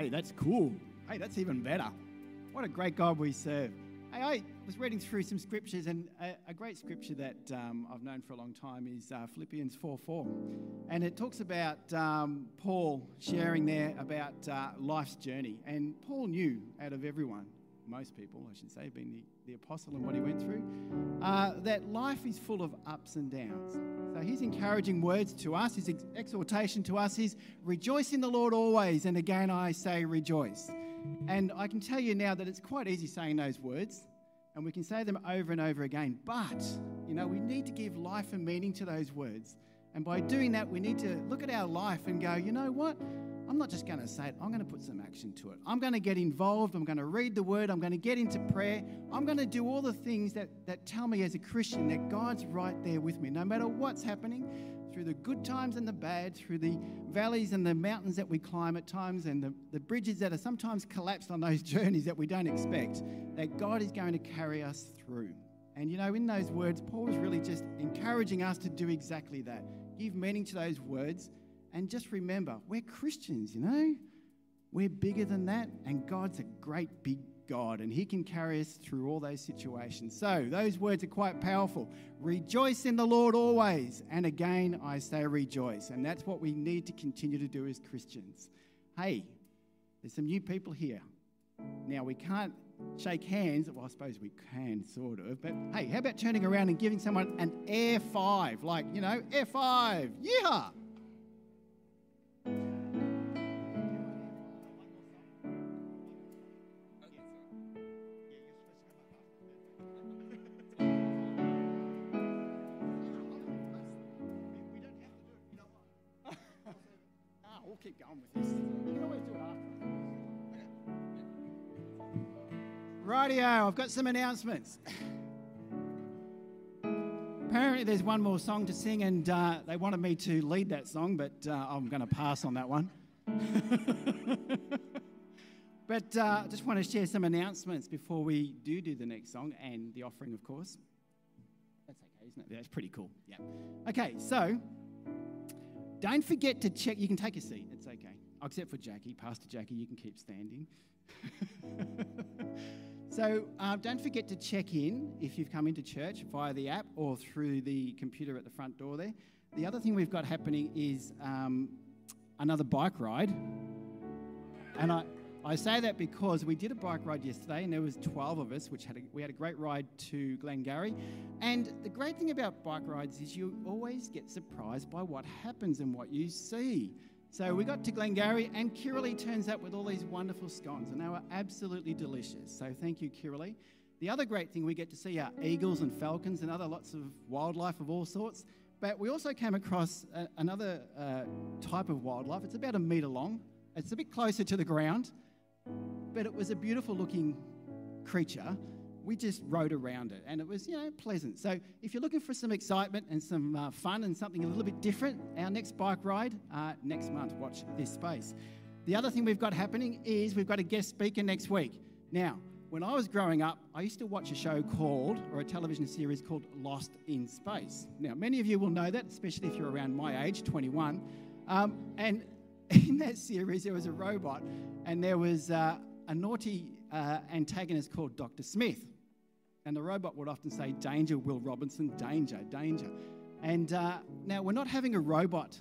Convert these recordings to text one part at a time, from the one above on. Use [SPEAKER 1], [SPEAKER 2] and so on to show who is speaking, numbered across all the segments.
[SPEAKER 1] Hey, that's cool. Hey, that's even better. What a great God we serve. Hey, I was reading through some scriptures, and a, a great scripture that um, I've known for a long time is uh, Philippians 4 4. And it talks about um, Paul sharing there about uh, life's journey. And Paul knew out of everyone, most people, I should say, being the, the apostle and what he went through, uh, that life is full of ups and downs. So his encouraging words to us, his ex- exhortation to us is rejoice in the Lord always. And again, I say rejoice. And I can tell you now that it's quite easy saying those words, and we can say them over and over again. But, you know, we need to give life and meaning to those words. And by doing that, we need to look at our life and go, you know what? I'm not just going to say it, I'm going to put some action to it. I'm going to get involved. I'm going to read the word. I'm going to get into prayer. I'm going to do all the things that, that tell me as a Christian that God's right there with me, no matter what's happening through the good times and the bad, through the valleys and the mountains that we climb at times, and the, the bridges that are sometimes collapsed on those journeys that we don't expect, that God is going to carry us through. And you know, in those words, Paul was really just encouraging us to do exactly that. Give meaning to those words, and just remember, we're Christians, you know? We're bigger than that, and God's a great big God, and He can carry us through all those situations. So, those words are quite powerful. Rejoice in the Lord always. And again, I say rejoice. And that's what we need to continue to do as Christians. Hey, there's some new people here. Now, we can't shake hands. Well, I suppose we can, sort of. But hey, how about turning around and giving someone an air five? Like, you know, air five. Yeah. Rightio, I've got some announcements. Apparently, there's one more song to sing, and uh, they wanted me to lead that song, but uh, I'm going to pass on that one. but uh, I just want to share some announcements before we do do the next song and the offering, of course. That's okay, isn't it? That's pretty cool. Yeah. Okay, so don't forget to check. You can take a seat. It's okay. Except for Jackie, Pastor Jackie, you can keep standing. so uh, don't forget to check in if you've come into church via the app or through the computer at the front door there. The other thing we've got happening is um, another bike ride. And I, I say that because we did a bike ride yesterday, and there was 12 of us, which had a, we had a great ride to Glengarry. And the great thing about bike rides is you always get surprised by what happens and what you see. So we got to Glengarry, and Kirralie turns up with all these wonderful scones, and they were absolutely delicious. So thank you, Kirralie. The other great thing we get to see are eagles and falcons and other lots of wildlife of all sorts. But we also came across a, another uh, type of wildlife. It's about a metre long. It's a bit closer to the ground, but it was a beautiful looking creature. We just rode around it and it was, you know, pleasant. So if you're looking for some excitement and some uh, fun and something a little bit different, our next bike ride uh, next month, watch this space. The other thing we've got happening is we've got a guest speaker next week. Now, when I was growing up, I used to watch a show called, or a television series called Lost in Space. Now, many of you will know that, especially if you're around my age, 21. Um, and in that series, there was a robot, and there was uh, a naughty uh, antagonist called Dr. Smith. And the robot would often say, Danger, Will Robinson, danger, danger. And uh, now we're not having a robot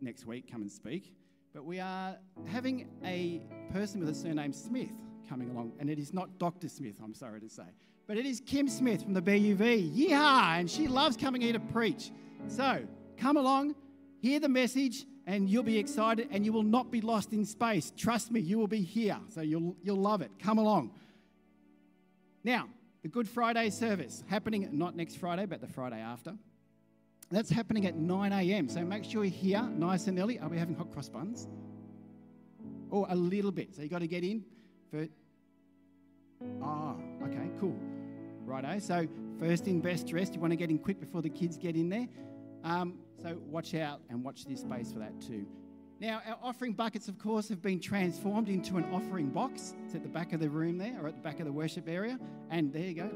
[SPEAKER 1] next week come and speak, but we are having a person with a surname Smith coming along. And it is not Dr. Smith, I'm sorry to say, but it is Kim Smith from the BUV. Yeehaw! And she loves coming here to preach. So come along, hear the message, and you'll be excited and you will not be lost in space. Trust me, you will be here. So you'll, you'll love it. Come along. Now, the Good Friday service happening not next Friday, but the Friday after. That's happening at 9 a.m. So make sure you're here nice and early. Are we having hot cross buns? Oh, a little bit. So you got to get in for. Ah, oh, okay, cool. Righto. So first in, best dressed. You want to get in quick before the kids get in there. Um, so watch out and watch this space for that too. Now, our offering buckets, of course, have been transformed into an offering box. It's at the back of the room there, or at the back of the worship area. And there you go.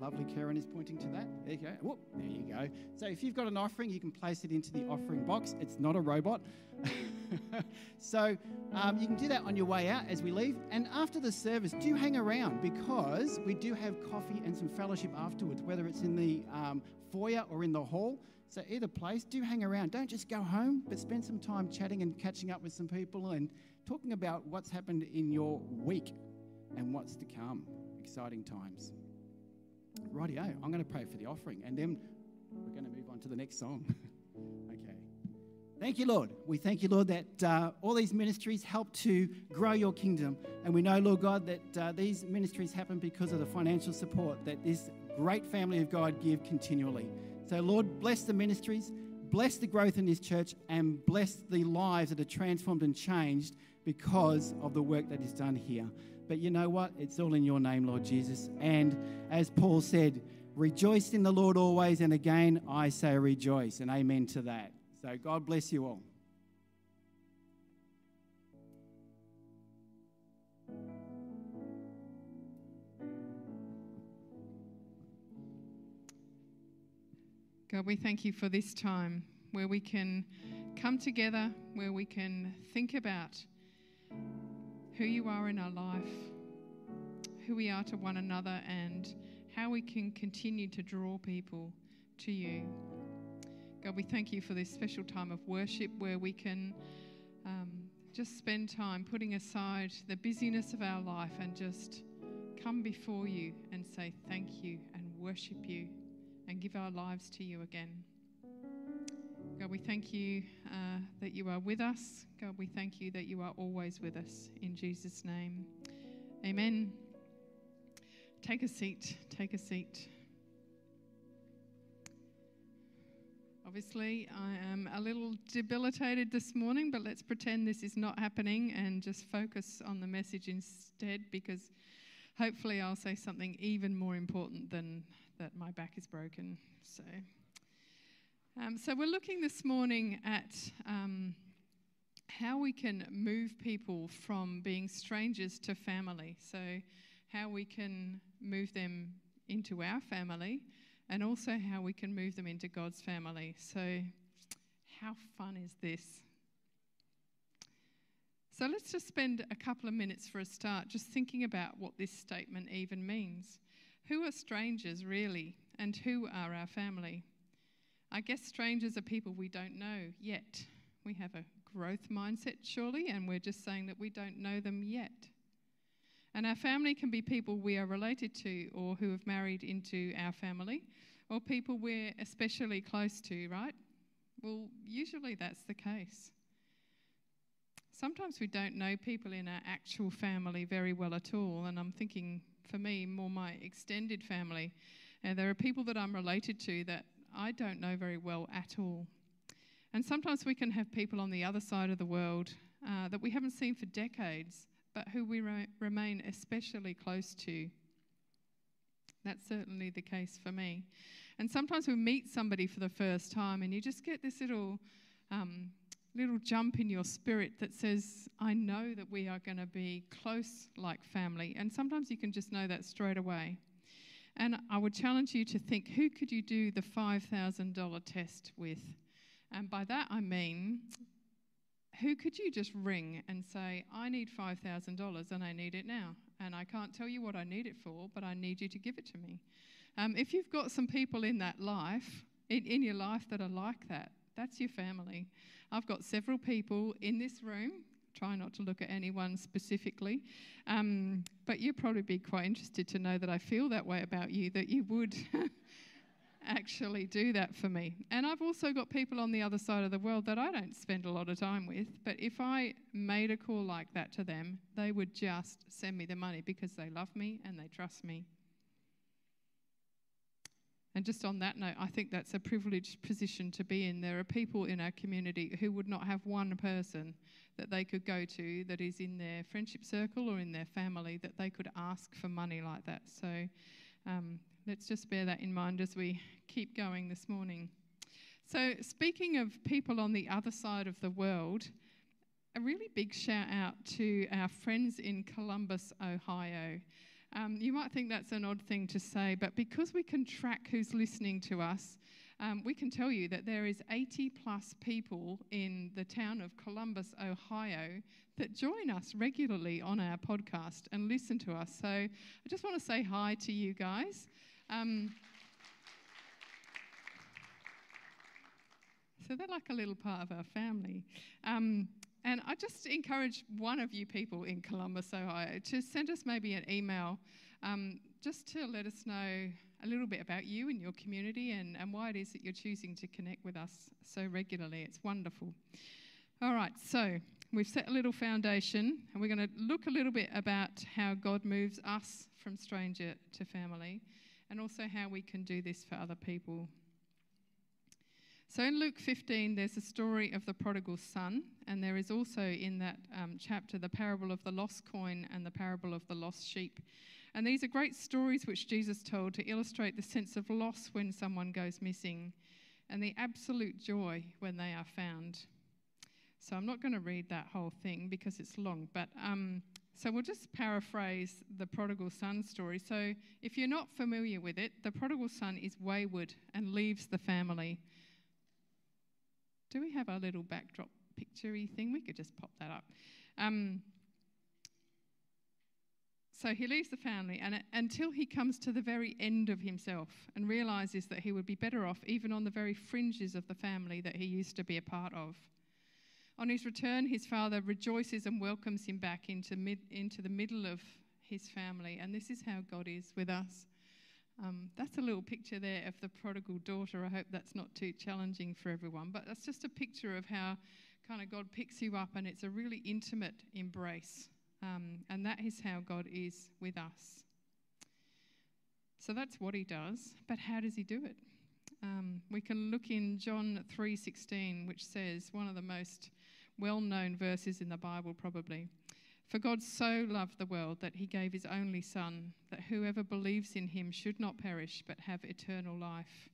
[SPEAKER 1] Lovely Karen is pointing to that. There you go. Whoop, there you go. So if you've got an offering, you can place it into the offering box. It's not a robot. so um, you can do that on your way out as we leave. And after the service, do hang around because we do have coffee and some fellowship afterwards, whether it's in the um, foyer or in the hall. So either place, do hang around. Don't just go home, but spend some time chatting and catching up with some people and talking about what's happened in your week and what's to come. Exciting times. Rightio, I'm going to pray for the offering and then we're going to move on to the next song. okay. Thank you, Lord. We thank you, Lord, that uh, all these ministries help to grow your kingdom. And we know, Lord God, that uh, these ministries happen because of the financial support that this great family of God give continually. So, Lord, bless the ministries, bless the growth in this church, and bless the lives that are transformed and changed because of the work that is done here. But you know what? It's all in your name, Lord Jesus. And as Paul said, rejoice in the Lord always. And again, I say rejoice. And amen to that. So God bless you all.
[SPEAKER 2] God, we thank you for this time where we can come together, where we can think about who you are in our life, who we are to one another, and how we can continue to draw people to you. God, we thank you for this special time of worship where we can um, just spend time putting aside the busyness of our life and just come before you and say thank you and worship you and give our lives to you again. God, we thank you uh, that you are with us. God, we thank you that you are always with us. In Jesus' name, amen. Take a seat. Take a seat. Obviously, I am a little debilitated this morning, but let's pretend this is not happening and just focus on the message instead because hopefully I'll say something even more important than that my back is broken. So. Um, so, we're looking this morning at um, how we can move people from being strangers to family. So, how we can move them into our family, and also how we can move them into God's family. So, how fun is this? So, let's just spend a couple of minutes for a start just thinking about what this statement even means. Who are strangers, really, and who are our family? I guess strangers are people we don't know yet. We have a growth mindset, surely, and we're just saying that we don't know them yet. And our family can be people we are related to or who have married into our family, or people we're especially close to, right? Well, usually that's the case. Sometimes we don't know people in our actual family very well at all, and I'm thinking for me more my extended family. And there are people that I'm related to that I don't know very well at all. And sometimes we can have people on the other side of the world uh, that we haven't seen for decades, but who we re- remain especially close to. That's certainly the case for me. And sometimes we meet somebody for the first time, and you just get this little, um, little jump in your spirit that says, "I know that we are going to be close like family." And sometimes you can just know that straight away. And I would challenge you to think who could you do the $5,000 test with? And by that I mean, who could you just ring and say, I need $5,000 and I need it now? And I can't tell you what I need it for, but I need you to give it to me. Um, if you've got some people in that life, in, in your life that are like that, that's your family. I've got several people in this room try not to look at anyone specifically. Um, but you'd probably be quite interested to know that I feel that way about you, that you would actually do that for me. And I've also got people on the other side of the world that I don't spend a lot of time with. But if I made a call like that to them, they would just send me the money because they love me and they trust me. And just on that note, I think that's a privileged position to be in. There are people in our community who would not have one person that they could go to that is in their friendship circle or in their family that they could ask for money like that. So um, let's just bear that in mind as we keep going this morning. So, speaking of people on the other side of the world, a really big shout out to our friends in Columbus, Ohio. Um, you might think that's an odd thing to say, but because we can track who's listening to us, um, we can tell you that there is 80 plus people in the town of Columbus, Ohio, that join us regularly on our podcast and listen to us. So I just want to say hi to you guys. Um, so they're like a little part of our family. Um, and I just encourage one of you people in Columbus, Ohio, to send us maybe an email um, just to let us know a little bit about you and your community and, and why it is that you're choosing to connect with us so regularly. It's wonderful. All right, so we've set a little foundation and we're going to look a little bit about how God moves us from stranger to family and also how we can do this for other people. So in Luke 15, there's a story of the prodigal son, and there is also in that um, chapter the parable of the lost coin and the parable of the lost sheep. And these are great stories which Jesus told to illustrate the sense of loss when someone goes missing and the absolute joy when they are found. So I'm not going to read that whole thing because it's long, but um, so we'll just paraphrase the prodigal son story. So if you're not familiar with it, the prodigal son is wayward and leaves the family. Do we have our little backdrop picturey thing? We could just pop that up. Um, so he leaves the family and, until he comes to the very end of himself and realizes that he would be better off even on the very fringes of the family that he used to be a part of. On his return, his father rejoices and welcomes him back into, mid, into the middle of his family. And this is how God is with us. Um, that's a little picture there of the prodigal daughter. I hope that's not too challenging for everyone, but that's just a picture of how kind of God picks you up and it's a really intimate embrace. Um, and that is how God is with us. So that's what he does, but how does he do it? Um, we can look in John 3:16, which says one of the most well-known verses in the Bible, probably. For God so loved the world that he gave his only Son, that whoever believes in him should not perish but have eternal life.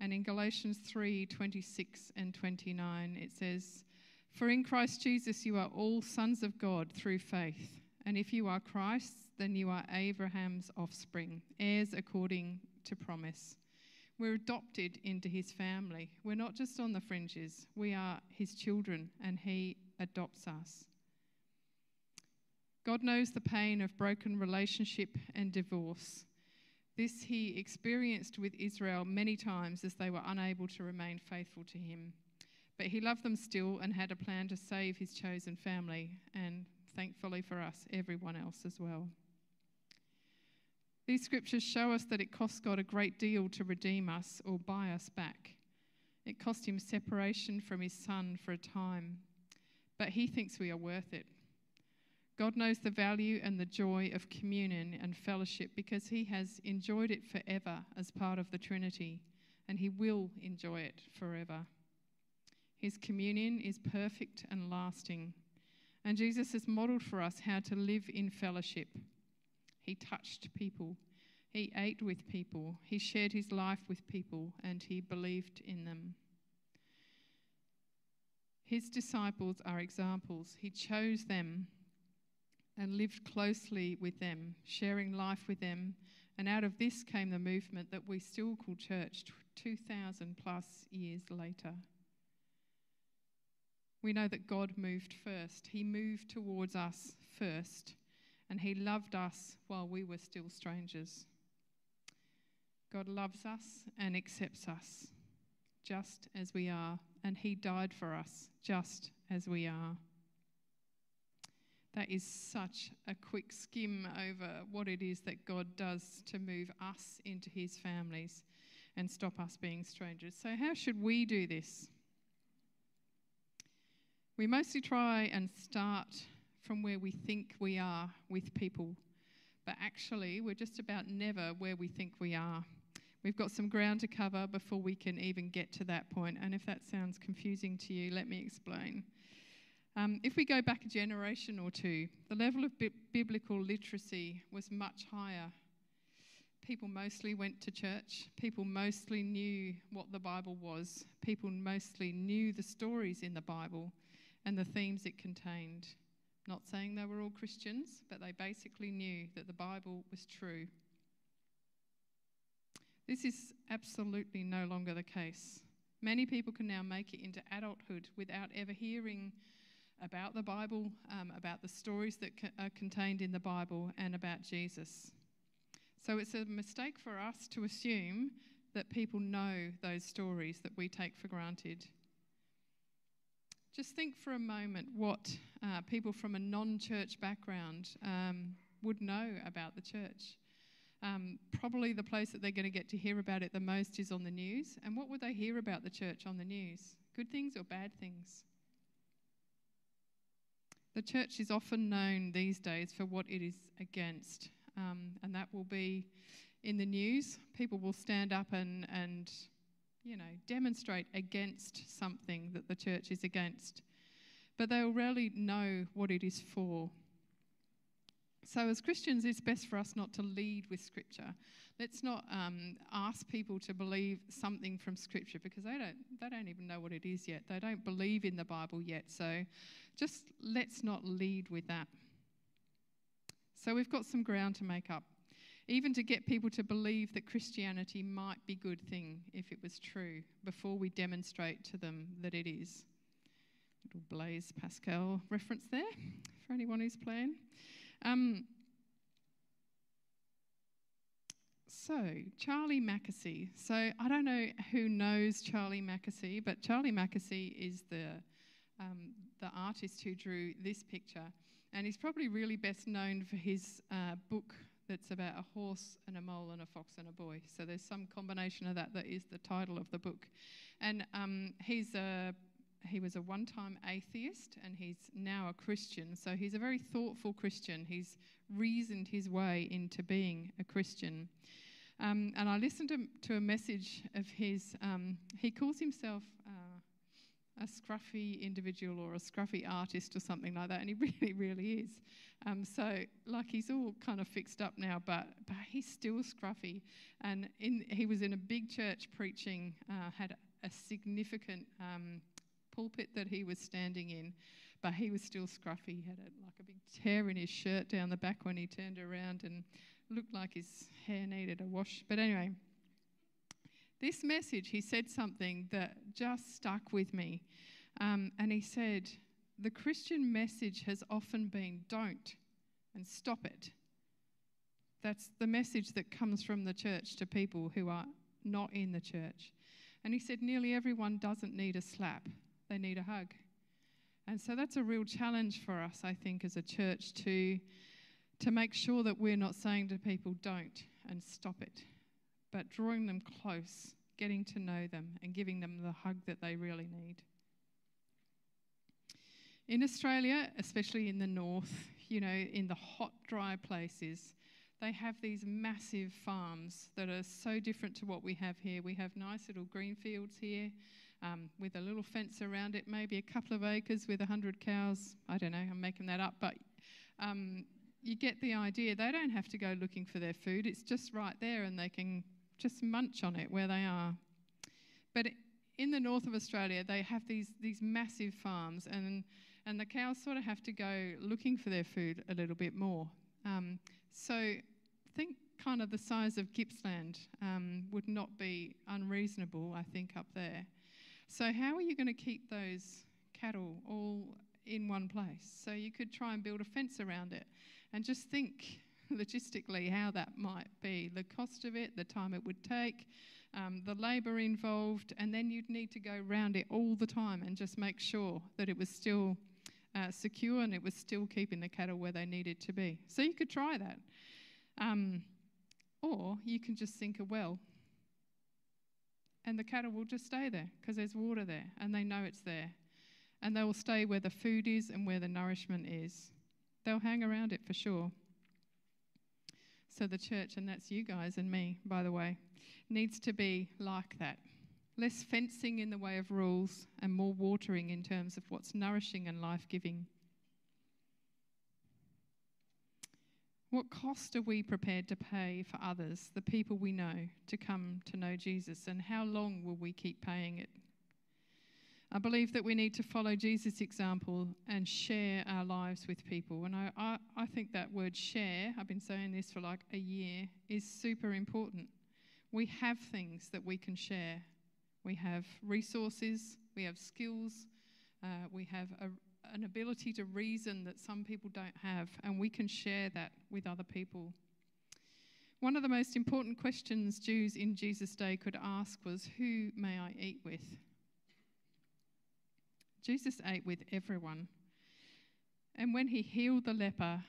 [SPEAKER 2] And in Galatians 3 26 and 29, it says, For in Christ Jesus you are all sons of God through faith. And if you are Christ's, then you are Abraham's offspring, heirs according to promise. We're adopted into his family. We're not just on the fringes, we are his children, and he adopts us. God knows the pain of broken relationship and divorce. This he experienced with Israel many times as they were unable to remain faithful to him. But he loved them still and had a plan to save his chosen family, and thankfully for us, everyone else as well. These scriptures show us that it cost God a great deal to redeem us or buy us back. It cost him separation from his son for a time, but he thinks we are worth it. God knows the value and the joy of communion and fellowship because He has enjoyed it forever as part of the Trinity, and He will enjoy it forever. His communion is perfect and lasting, and Jesus has modeled for us how to live in fellowship. He touched people, He ate with people, He shared His life with people, and He believed in them. His disciples are examples. He chose them and lived closely with them, sharing life with them. And out of this came the movement that we still call church 2,000 plus years later. We know that God moved first. He moved towards us first, and He loved us while we were still strangers. God loves us and accepts us just as we are, and He died for us just as we are. That is such a quick skim over what it is that God does to move us into his families and stop us being strangers. So, how should we do this? We mostly try and start from where we think we are with people, but actually, we're just about never where we think we are. We've got some ground to cover before we can even get to that point. And if that sounds confusing to you, let me explain. Um, if we go back a generation or two, the level of bi- biblical literacy was much higher. People mostly went to church. People mostly knew what the Bible was. People mostly knew the stories in the Bible and the themes it contained. Not saying they were all Christians, but they basically knew that the Bible was true. This is absolutely no longer the case. Many people can now make it into adulthood without ever hearing about the Bible, um, about the stories that co- are contained in the Bible, and about Jesus. So it's a mistake for us to assume that people know those stories that we take for granted. Just think for a moment what uh, people from a non church background um, would know about the church. Um, probably the place that they're going to get to hear about it the most is on the news. And what would they hear about the church on the news? Good things or bad things? The church is often known these days for what it is against, um, and that will be in the news. People will stand up and, and you know, demonstrate against something that the church is against, but they'll rarely know what it is for. So, as Christians, it's best for us not to lead with Scripture. Let's not um, ask people to believe something from Scripture because they don't, they don't even know what it is yet. They don't believe in the Bible yet. So, just let's not lead with that. So, we've got some ground to make up even to get people to believe that Christianity might be a good thing if it was true before we demonstrate to them that it is. Little Blaise Pascal reference there for anyone who's playing. Um, so, Charlie Mackesy. So, I don't know who knows Charlie Mackesy, but Charlie Mackesy is the, um, the artist who drew this picture. And he's probably really best known for his uh, book that's about a horse and a mole and a fox and a boy. So there's some combination of that that is the title of the book. And um, he's a he was a one-time atheist and he's now a Christian. So he's a very thoughtful Christian. He's reasoned his way into being a Christian. Um, and I listened to, to, a message of his. Um, he calls himself a scruffy individual or a scruffy artist or something like that, and he really, really is. Um, so, like, he's all kind of fixed up now, but, but he's still scruffy. And in, he was in a big church preaching, uh, had a significant um, pulpit that he was standing in, but he was still scruffy. He had a, like a big tear in his shirt down the back when he turned around and looked like his hair needed a wash. But anyway, this message, he said something that just stuck with me. Um, and he said, the Christian message has often been don't and stop it. That's the message that comes from the church to people who are not in the church. And he said nearly everyone doesn't need a slap, they need a hug. And so that's a real challenge for us, I think, as a church to, to make sure that we're not saying to people, don't and stop it, but drawing them close, getting to know them, and giving them the hug that they really need. In Australia, especially in the north, you know, in the hot, dry places, they have these massive farms that are so different to what we have here. We have nice little green fields here um, with a little fence around it, maybe a couple of acres with 100 cows. I don't know, I'm making that up, but um, you get the idea. They don't have to go looking for their food, it's just right there and they can just munch on it where they are. But in the north of Australia, they have these, these massive farms and and the cows sort of have to go looking for their food a little bit more. Um, so think kind of the size of Gippsland um, would not be unreasonable, I think, up there. So how are you going to keep those cattle all in one place? So you could try and build a fence around it and just think logistically how that might be the cost of it, the time it would take, um, the labour involved, and then you'd need to go round it all the time and just make sure that it was still uh, secure and it was still keeping the cattle where they needed to be. So you could try that. Um, or you can just sink a well and the cattle will just stay there because there's water there and they know it's there. And they will stay where the food is and where the nourishment is. They'll hang around it for sure. So the church, and that's you guys and me, by the way, needs to be like that less fencing in the way of rules, and more watering in terms of what's nourishing and life giving. What cost are we prepared to pay for others, the people we know, to come to know Jesus, and how long will we keep paying it? I believe that we need to follow Jesus' example and share our lives with people. And I, I, I think that word share, I've been saying this for like a year, is super important. We have things that we can share. We have resources, we have skills, uh, we have a, an ability to reason that some people don't have, and we can share that with other people. One of the most important questions Jews in Jesus' day could ask was, Who may I eat with? Jesus ate with everyone. And when he healed the leper,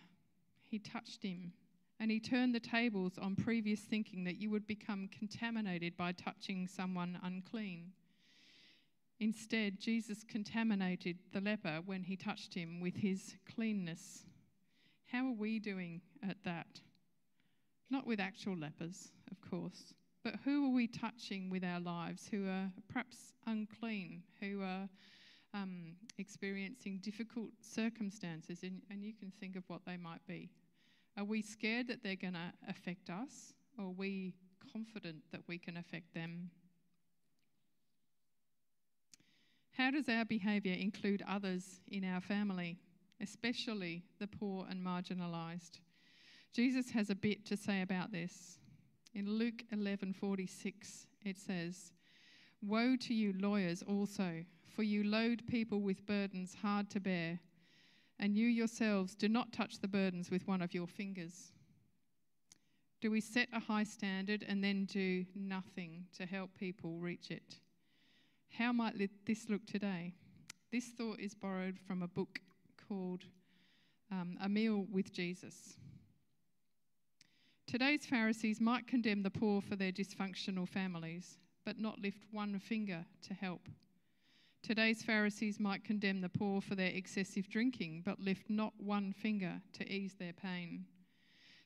[SPEAKER 2] he touched him. And he turned the tables on previous thinking that you would become contaminated by touching someone unclean. Instead, Jesus contaminated the leper when he touched him with his cleanness. How are we doing at that? Not with actual lepers, of course, but who are we touching with our lives who are perhaps unclean, who are um, experiencing difficult circumstances, and, and you can think of what they might be. Are we scared that they're going to affect us, or are we confident that we can affect them? How does our behaviour include others in our family, especially the poor and marginalised? Jesus has a bit to say about this. In Luke 11:46 it says, "Woe to you lawyers also, for you load people with burdens hard to bear, and you yourselves do not touch the burdens with one of your fingers. Do we set a high standard and then do nothing to help people reach it? How might this look today? This thought is borrowed from a book called um, A Meal with Jesus. Today's Pharisees might condemn the poor for their dysfunctional families, but not lift one finger to help. Today's Pharisees might condemn the poor for their excessive drinking, but lift not one finger to ease their pain.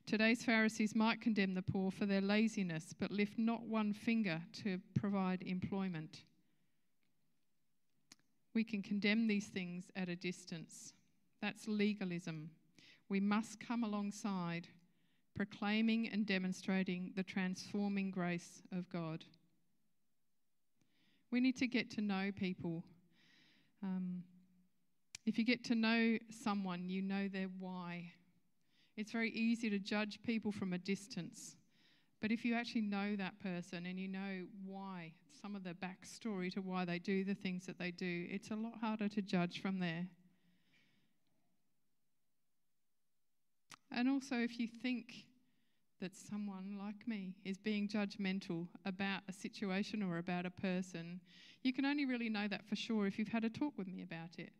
[SPEAKER 2] Today's Pharisees might condemn the poor for their laziness, but lift not one finger to provide employment. We can condemn these things at a distance. That's legalism. We must come alongside, proclaiming and demonstrating the transforming grace of God. We need to get to know people. Um, if you get to know someone, you know their why. It's very easy to judge people from a distance. But if you actually know that person and you know why, some of the backstory to why they do the things that they do, it's a lot harder to judge from there. And also, if you think that someone like me is being judgmental about a situation or about a person, you can only really know that for sure if you've had a talk with me about it.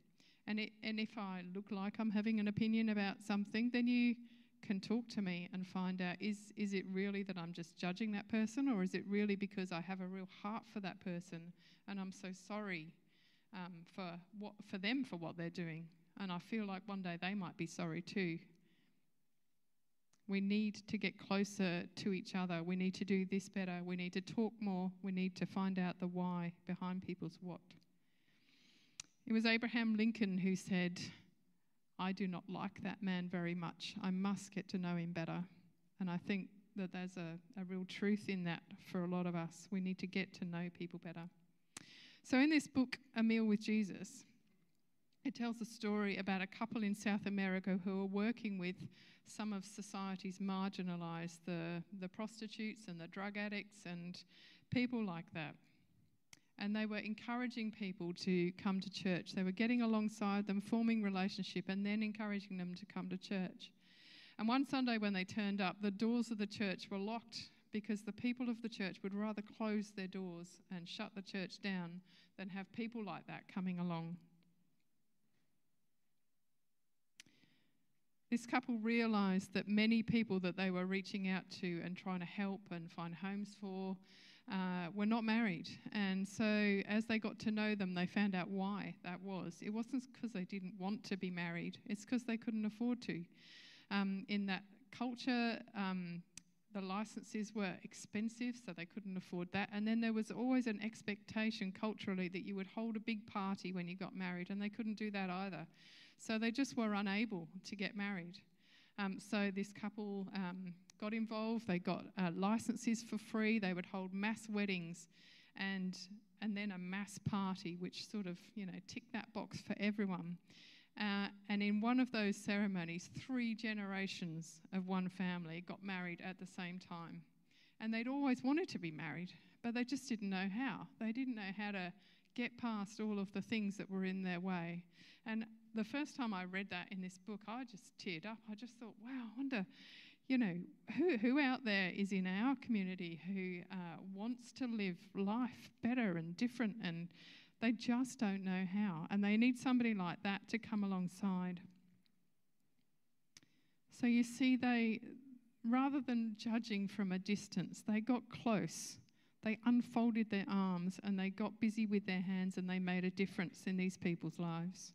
[SPEAKER 2] And, it, and if I look like I'm having an opinion about something, then you can talk to me and find out is, is it really that I'm just judging that person, or is it really because I have a real heart for that person and I'm so sorry um, for, what, for them for what they're doing? And I feel like one day they might be sorry too. We need to get closer to each other. We need to do this better. We need to talk more. We need to find out the why behind people's what. It was Abraham Lincoln who said, I do not like that man very much. I must get to know him better. And I think that there's a, a real truth in that for a lot of us. We need to get to know people better. So, in this book, A Meal with Jesus, it tells a story about a couple in South America who are working with some of society's marginalised, the, the prostitutes and the drug addicts and people like that. And they were encouraging people to come to church. They were getting alongside them, forming relationship, and then encouraging them to come to church. And one Sunday when they turned up, the doors of the church were locked because the people of the church would rather close their doors and shut the church down than have people like that coming along. This couple realised that many people that they were reaching out to and trying to help and find homes for uh, were not married. And so, as they got to know them, they found out why that was. It wasn't because they didn't want to be married, it's because they couldn't afford to. Um, in that culture, um, the licenses were expensive, so they couldn't afford that. And then there was always an expectation culturally that you would hold a big party when you got married, and they couldn't do that either. So they just were unable to get married. Um, so this couple um, got involved. They got uh, licenses for free. They would hold mass weddings and and then a mass party, which sort of, you know, ticked that box for everyone. Uh, and in one of those ceremonies, three generations of one family got married at the same time. And they'd always wanted to be married, but they just didn't know how. They didn't know how to get past all of the things that were in their way. And the first time I read that in this book, I just teared up. I just thought, wow, I wonder, you know, who, who out there is in our community who uh, wants to live life better and different and they just don't know how. And they need somebody like that to come alongside. So you see, they, rather than judging from a distance, they got close. They unfolded their arms and they got busy with their hands and they made a difference in these people's lives.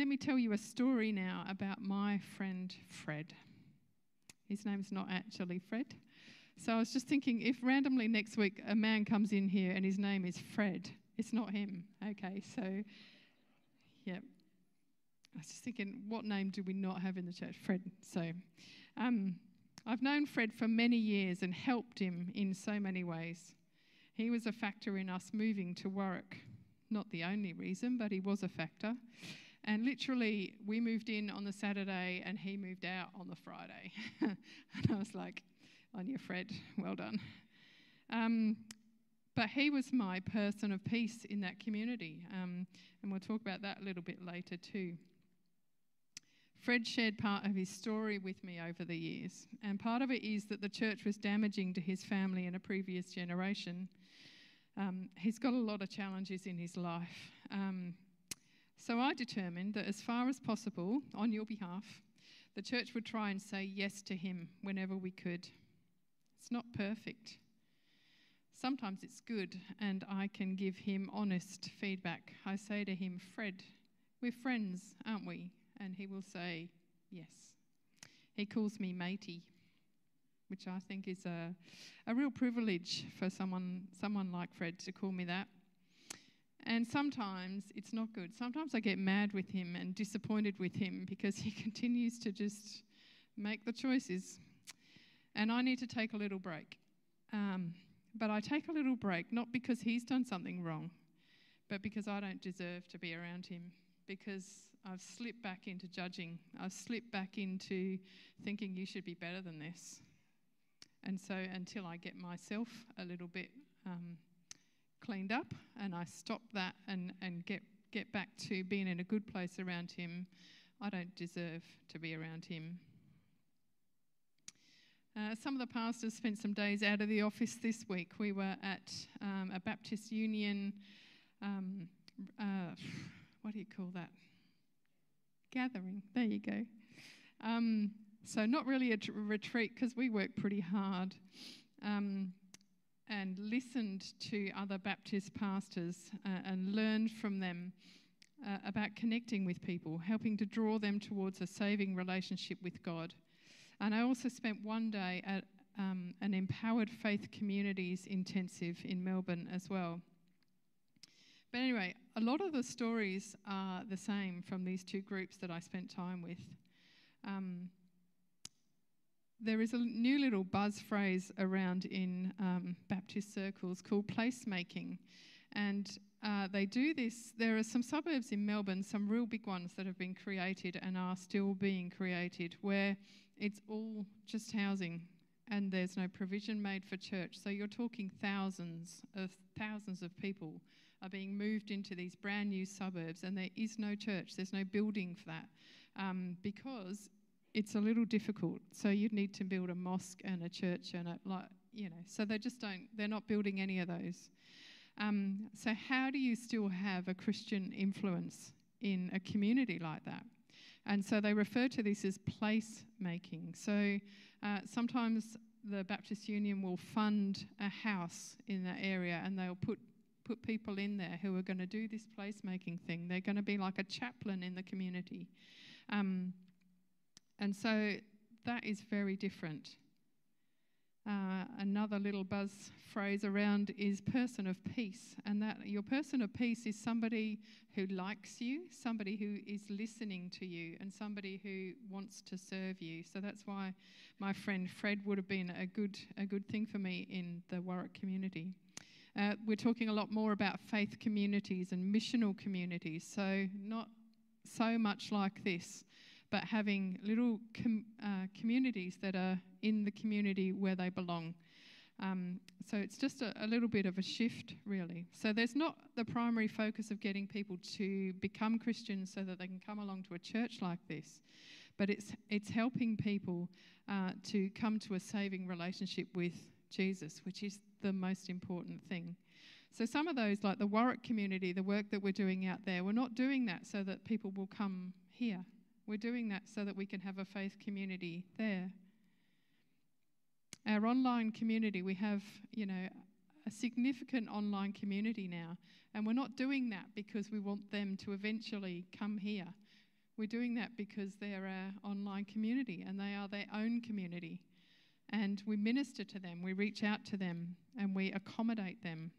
[SPEAKER 2] Let me tell you a story now about my friend Fred. His name's not actually Fred. So I was just thinking if randomly next week a man comes in here and his name is Fred, it's not him. Okay, so yeah. I was just thinking, what name do we not have in the church? Fred. So um, I've known Fred for many years and helped him in so many ways. He was a factor in us moving to Warwick. Not the only reason, but he was a factor. And literally, we moved in on the Saturday and he moved out on the Friday. and I was like, on your Fred, well done. Um, but he was my person of peace in that community. Um, and we'll talk about that a little bit later too. Fred shared part of his story with me over the years, and part of it is that the church was damaging to his family in a previous generation. Um, he's got a lot of challenges in his life. Um, so I determined that as far as possible, on your behalf, the church would try and say yes to him whenever we could. It's not perfect. Sometimes it's good, and I can give him honest feedback. I say to him, Fred, we're friends, aren't we? And he will say, Yes. He calls me matey, which I think is a, a real privilege for someone, someone like Fred to call me that. And sometimes it's not good. Sometimes I get mad with him and disappointed with him because he continues to just make the choices. And I need to take a little break. Um, but I take a little break not because he's done something wrong, but because I don't deserve to be around him. Because I've slipped back into judging. I've slipped back into thinking you should be better than this. And so until I get myself a little bit um, cleaned up and I stop that and, and get, get back to being in a good place around him, I don't deserve to be around him. Uh, some of the pastors spent some days out of the office this week. We were at um, a Baptist Union, um, uh, what do you call that? Gathering. There you go. Um, so, not really a retreat because we work pretty hard. Um, and listened to other Baptist pastors uh, and learned from them uh, about connecting with people, helping to draw them towards a saving relationship with God. And I also spent one day at um, an Empowered Faith Communities intensive in Melbourne as well. But anyway, a lot of the stories are the same from these two groups that I spent time with. Um, there is a new little buzz phrase around in um, Baptist circles called placemaking. And uh, they do this. There are some suburbs in Melbourne, some real big ones that have been created and are still being created, where it's all just housing and there's no provision made for church. So you're talking thousands of thousands of people are being moved into these brand new suburbs, and there is no church. There's no building for that um, because it's a little difficult. So you'd need to build a mosque and a church and a like you know. So they just don't. They're not building any of those. Um, so how do you still have a Christian influence in a community like that? And so they refer to this as place making. So uh, sometimes the Baptist Union will fund a house in that area and they'll put put people in there who are going to do this placemaking thing. They're going to be like a chaplain in the community. Um, and so that is very different. Uh, another little buzz phrase around is person of peace, and that your person of peace is somebody who likes you, somebody who is listening to you, and somebody who wants to serve you. So that's why my friend Fred would have been a good a good thing for me in the Warwick community. Uh, we're talking a lot more about faith communities and missional communities. So, not so much like this, but having little com- uh, communities that are in the community where they belong. Um, so it's just a, a, little bit of a shift, really. So there's not the primary focus of getting people to become Christians so that they can come along to a church like this, but it's it's helping people uh, to come to a saving relationship with Jesus, which is the most important thing. So some of those, like the Warwick community, the work that we're doing out there, we're not doing that so that people will come here. We're doing that so that we can have a faith community there our online community, we have, you know, a significant online community now. And we're not doing that because we want them to eventually come here. We're doing that because they're our online community and they are their own community. And we minister to them, we reach out to them, and we accommodate them.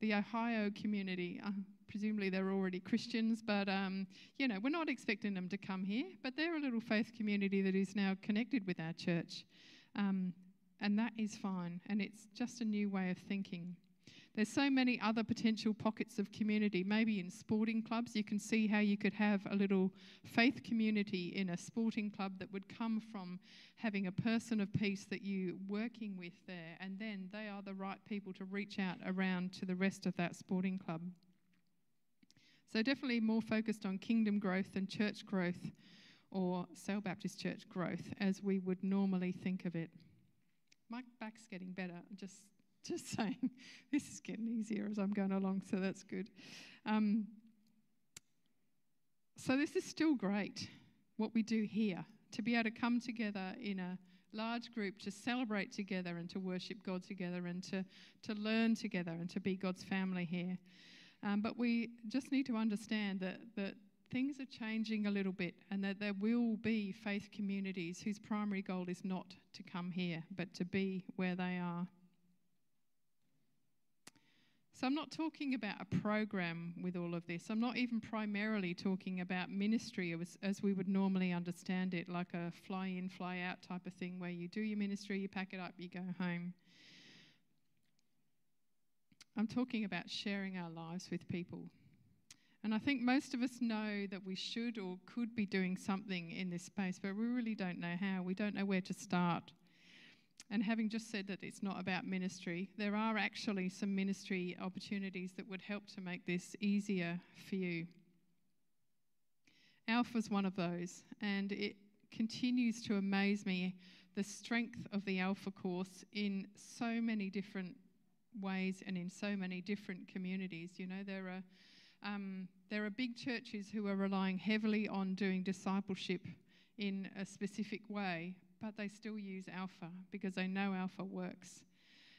[SPEAKER 2] The Ohio community, uh, presumably they're already Christians, but um, you know, we're not expecting them to come here, but they're a little faith community that is now connected with our church. Um, and that is fine. And it's just a new way of thinking. There's so many other potential pockets of community. Maybe in sporting clubs, you can see how you could have a little faith community in a sporting club that would come from having a person of peace that you're working with there, and then they are the right people to reach out around to the rest of that sporting club. So definitely more focused on kingdom growth and church growth or Sale Baptist Church growth as we would normally think of it. My back's getting better, just, just saying. This is getting easier as I'm going along, so that's good. Um, so, this is still great, what we do here, to be able to come together in a large group to celebrate together and to worship God together and to, to learn together and to be God's family here. Um, but we just need to understand that, that things are changing a little bit and that there will be faith communities whose primary goal is not to come here, but to be where they are. So, I'm not talking about a program with all of this. I'm not even primarily talking about ministry as, as, we would normally understand it, like a fly in, fly out type of thing where you do your ministry, you pack it up, you go home. I'm talking about sharing our lives with people. And I think most of us know that we should or could be doing something in this space, but we really don't know how. We don't know where to start. And having just said that it's not about ministry, there are actually some ministry opportunities that would help to make this easier for you. Alpha's one of those, and it continues to amaze me the strength of the Alpha course in so many different ways and in so many different communities. You know, there are um, there are big churches who are relying heavily on doing discipleship in a specific way, but they still use Alpha because they know Alpha works.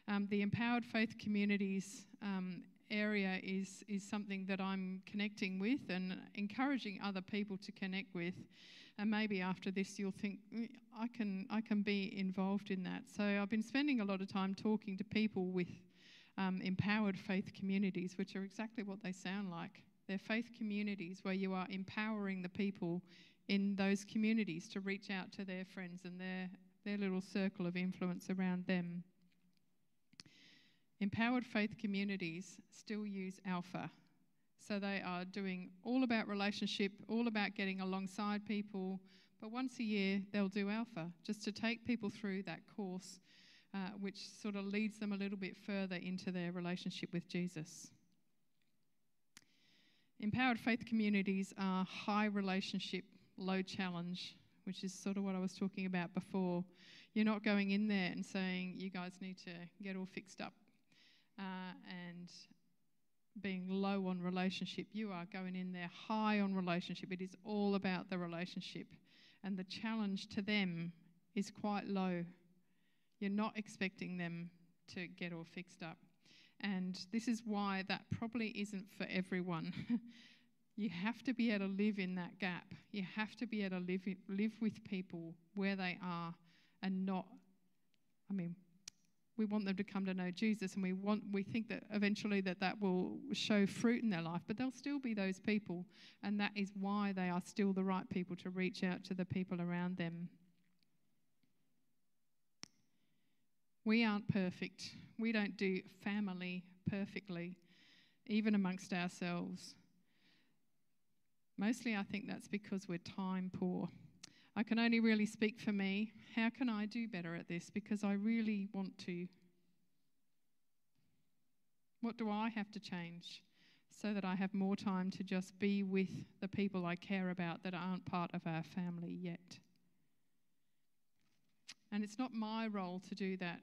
[SPEAKER 2] Um, the empowered faith communities um, area is is something that I'm connecting with and encouraging other people to connect with. And maybe after this, you'll think mm, I can I can be involved in that. So I've been spending a lot of time talking to people with um, empowered faith communities, which are exactly what they sound like. They're faith communities where you are empowering the people in those communities to reach out to their friends and their, their little circle of influence around them. Empowered faith communities still use Alpha. So they are doing all about relationship, all about getting alongside people. But once a year, they'll do Alpha just to take people through that course uh, which sort of leads them a little bit further into their relationship with Jesus. Empowered faith communities are high relationship, low challenge, which is sort of what I was talking about before. You're not going in there and saying, you guys need to get all fixed up uh, and being low on relationship. You are going in there high on relationship. It is all about the relationship. And the challenge to them is quite low you're not expecting them to get all fixed up. And this is why that probably isn't for everyone. you have to be able to live in that gap. You have to be able to live, live with people where they are and not, I mean, we want them to come to know Jesus and we want we think that eventually that that will show fruit in their life but they'll still be those people and that is why they are still the right people to reach out to the people around them We aren't perfect. We don't do family perfectly, even amongst ourselves. Mostly, I think that's because we're time poor. I can only really speak for me. How can I do better at this? Because I really want to. What do I have to change so that I have more time to just be with the people I care about that aren't part of our family yet? And it's not my role to do that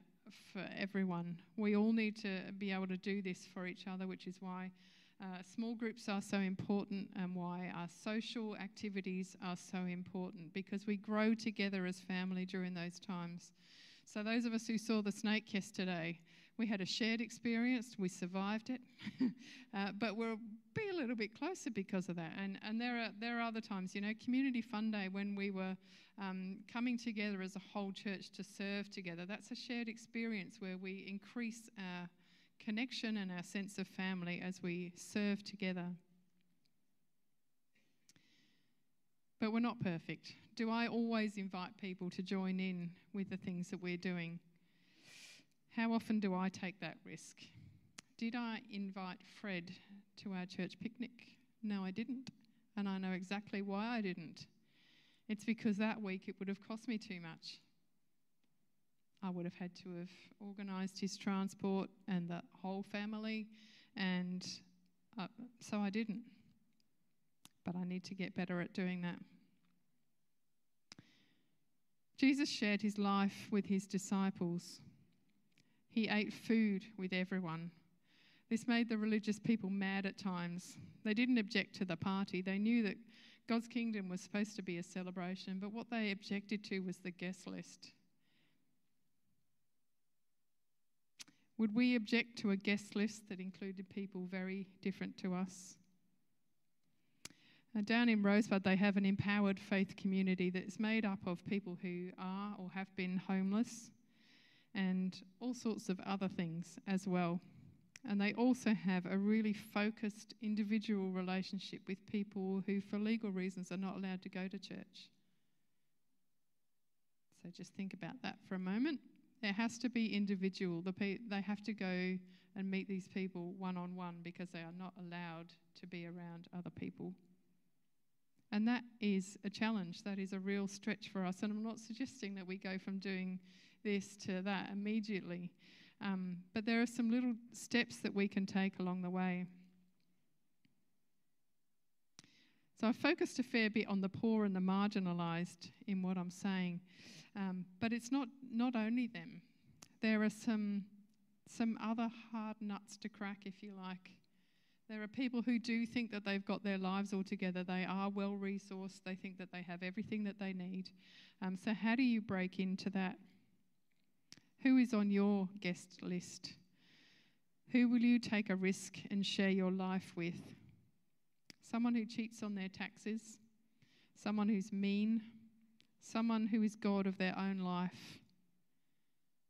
[SPEAKER 2] for everyone. We all need to be able to do this for each other, which is why uh, small groups are so important and why our social activities are so important because we grow together as family during those times. So, those of us who saw the snake yesterday, we had a shared experience, we survived it, uh, but we'll be a little bit closer because of that. And, and there, are, there are other times, you know, Community Fun Day, when we were um, coming together as a whole church to serve together, that's a shared experience where we increase our connection and our sense of family as we serve together. But we're not perfect. Do I always invite people to join in with the things that we're doing? How often do I take that risk? Did I invite Fred to our church picnic? No, I didn't. And I know exactly why I didn't. It's because that week it would have cost me too much. I would have had to have organised his transport and the whole family, and uh, so I didn't. But I need to get better at doing that. Jesus shared his life with his disciples. He ate food with everyone. This made the religious people mad at times. They didn't object to the party. They knew that God's kingdom was supposed to be a celebration, but what they objected to was the guest list. Would we object to a guest list that included people very different to us? Uh, down in Rosebud, they have an empowered faith community that's made up of people who are or have been homeless and all sorts of other things as well. And they also have a really focused individual relationship with people who, for legal reasons, are not allowed to go to church. So just think about that for a moment. It has to be individual. The pe- they have to go and meet these people one on one because they are not allowed to be around other people. And that is a challenge. That is a real stretch for us. And I'm not suggesting that we go from doing this to that immediately. Um, but there are some little steps that we can take along the way. So I've focused a fair bit on the poor and the marginalised in what I'm saying. Um, but it's not, not only them. There are some, some other hard nuts to crack, if you like. There are people who do think that they've got their lives all together. They are well resourced. They think that they have everything that they need. Um, so, how do you break into that? Who is on your guest list? Who will you take a risk and share your life with? Someone who cheats on their taxes? Someone who's mean? Someone who is God of their own life,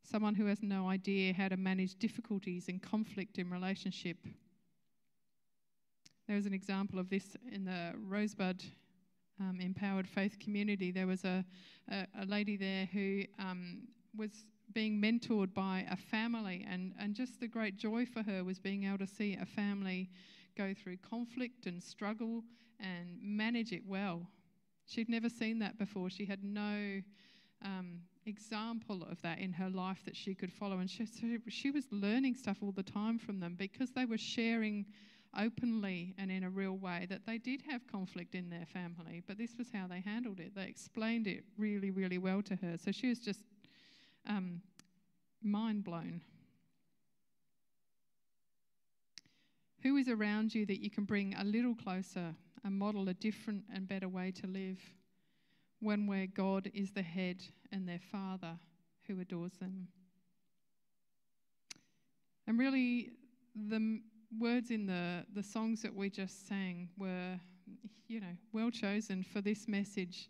[SPEAKER 2] someone who has no idea how to manage difficulties and conflict in relationship. There was an example of this in the Rosebud um, Empowered Faith community. There was a, a, a lady there who um, was being mentored by a family, and, and just the great joy for her was being able to see a family go through conflict and struggle and manage it well. She'd never seen that before. She had no um, example of that in her life that she could follow. And she, so she was learning stuff all the time from them because they were sharing openly and in a real way that they did have conflict in their family, but this was how they handled it. They explained it really, really well to her. So she was just um, mind blown. Who is around you that you can bring a little closer and model a different and better way to live? One where God is the head and their Father who adores them. And really, the words in the, the songs that we just sang were, you know, well chosen for this message.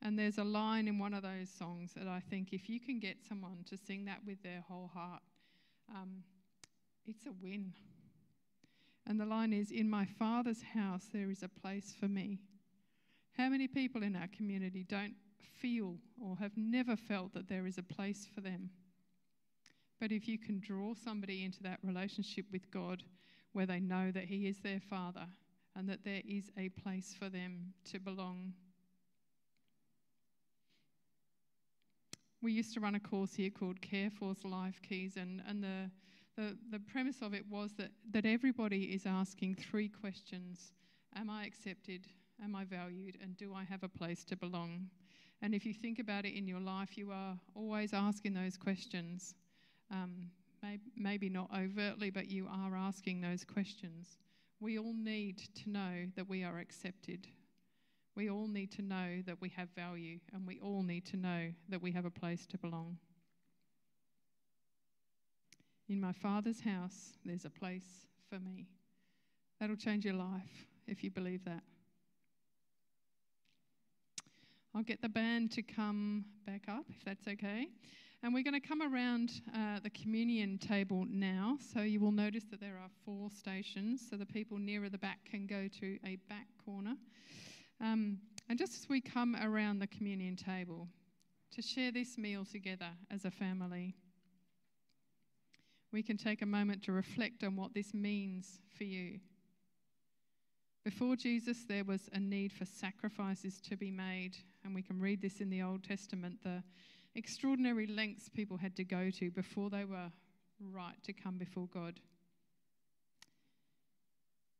[SPEAKER 2] And there's a line in one of those songs that I think if you can get someone to sing that with their whole heart, um, it's a win. And the line is In my Father's house, there is a place for me. How many people in our community don't feel or have never felt that there is a place for them? But if you can draw somebody into that relationship with God where they know that He is their Father and that there is a place for them to belong. We used to run a course here called Care Force Life Keys, and, and the, the, the premise of it was that, that everybody is asking three questions Am I accepted? Am I valued? And do I have a place to belong? And if you think about it in your life, you are always asking those questions. Um, maybe not overtly, but you are asking those questions. We all need to know that we are accepted. We all need to know that we have value, and we all need to know that we have a place to belong. In my Father's house, there's a place for me. That'll change your life if you believe that. I'll get the band to come back up if that's okay. And we're going to come around uh, the communion table now. So you will notice that there are four stations, so the people nearer the back can go to a back corner. Um, and just as we come around the communion table to share this meal together as a family, we can take a moment to reflect on what this means for you. Before Jesus, there was a need for sacrifices to be made, and we can read this in the Old Testament the extraordinary lengths people had to go to before they were right to come before God.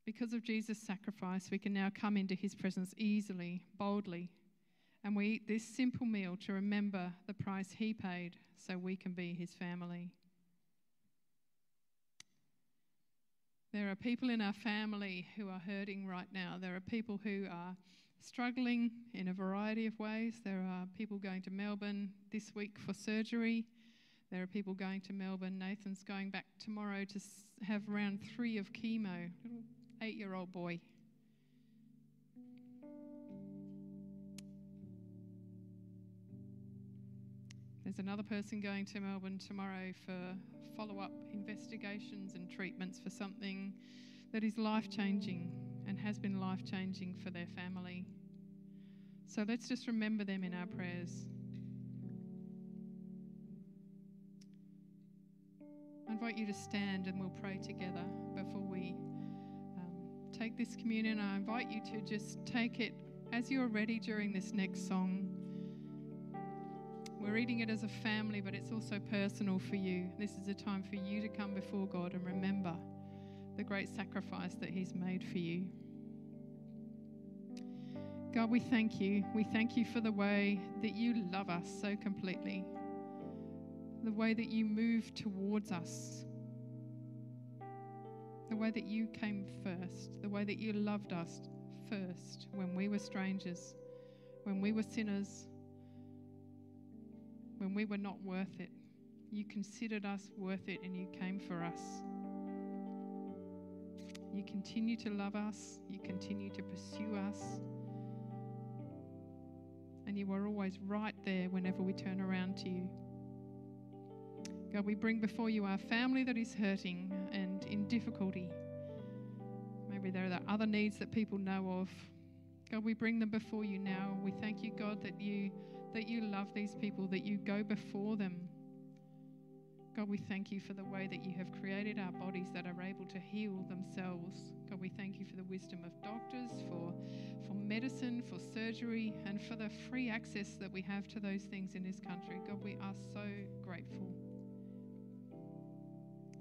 [SPEAKER 2] Because of Jesus' sacrifice, we can now come into his presence easily, boldly, and we eat this simple meal to remember the price he paid so we can be his family. There are people in our family who are hurting right now. There are people who are struggling in a variety of ways. There are people going to Melbourne this week for surgery. There are people going to Melbourne. Nathan's going back tomorrow to have round three of chemo. Little eight year old boy. There's another person going to Melbourne tomorrow for follow up investigations and treatments for something that is life changing and has been life changing for their family. So let's just remember them in our prayers. I invite you to stand and we'll pray together before we um, take this communion. I invite you to just take it as you're ready during this next song. We're reading it as a family, but it's also personal for you. This is a time for you to come before God and remember the great sacrifice that He's made for you. God, we thank you. We thank you for the way that you love us so completely, the way that you move towards us, the way that you came first, the way that you loved us first when we were strangers, when we were sinners when we were not worth it. You considered us worth it and you came for us. You continue to love us, you continue to pursue us, and you are always right there whenever we turn around to you. God, we bring before you our family that is hurting and in difficulty. Maybe there are other needs that people know of. God, we bring them before you now. We thank you, God, that you that you love these people, that you go before them. God, we thank you for the way that you have created our bodies that are able to heal themselves. God, we thank you for the wisdom of doctors, for, for medicine, for surgery, and for the free access that we have to those things in this country. God, we are so grateful.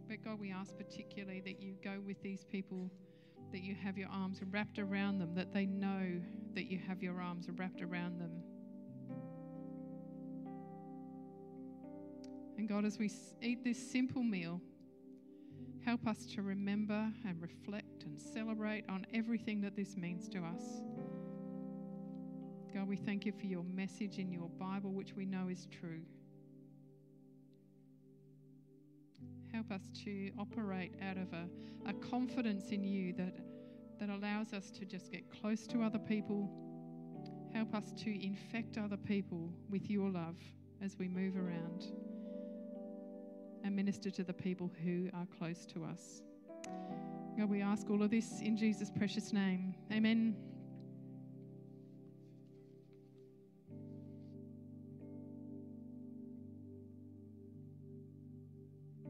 [SPEAKER 2] But God, we ask particularly that you go with these people, that you have your arms wrapped around them, that they know that you have your arms wrapped around them And God, as we eat this simple meal, help us to remember and reflect and celebrate on everything that this means to us. God, we thank you for your message in your Bible, which we know is true. Help us to operate out of a, a confidence in you that, that allows us to just get close to other people. Help us to infect other people with your love as we move around and minister to the people who are close to us. God, we ask all of this in Jesus' precious name. Amen.